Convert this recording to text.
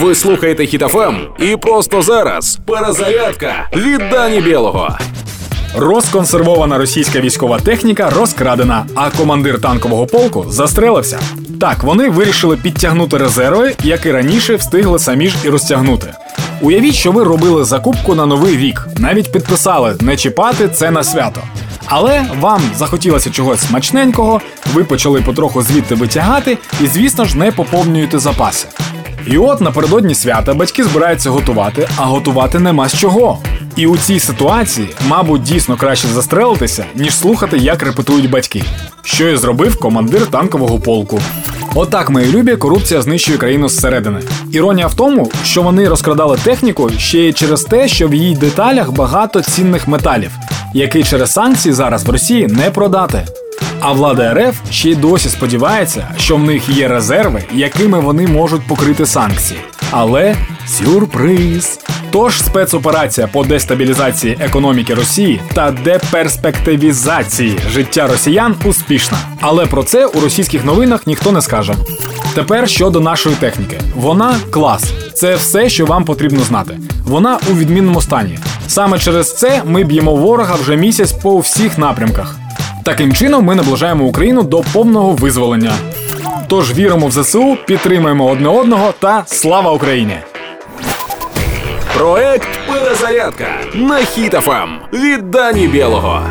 Ви слухаєте Хітофем і просто зараз перезарядка від Дані Білого. Розконсервована російська військова техніка розкрадена, а командир танкового полку застрелився. Так, вони вирішили підтягнути резерви, які раніше встигли самі ж і розтягнути. Уявіть, що ви робили закупку на новий рік, навіть підписали не чіпати це на свято. Але вам захотілося чогось смачненького, ви почали потроху звідти витягати і, звісно ж, не поповнюєте запаси. І от напередодні свята батьки збираються готувати, а готувати нема з чого. І у цій ситуації, мабуть, дійсно краще застрелитися, ніж слухати, як репетують батьки. Що і зробив командир танкового полку. Отак, мої любі, корупція знищує країну зсередини. Іронія в тому, що вони розкрадали техніку ще й через те, що в її деталях багато цінних металів, які через санкції зараз в Росії не продати. А влада РФ ще й досі сподівається, що в них є резерви, якими вони можуть покрити санкції. Але сюрприз. Тож спецоперація по дестабілізації економіки Росії та деперспективізації життя росіян успішна. Але про це у російських новинах ніхто не скаже. Тепер щодо нашої техніки. Вона клас. Це все, що вам потрібно знати. Вона у відмінному стані. Саме через це ми б'ємо ворога вже місяць по всіх напрямках. Таким чином ми наближаємо Україну до повного визволення. Тож віримо в ЗСУ, підтримуємо одне одного та слава Україні! Проект Перезарядка на хітафам від Дані Білого.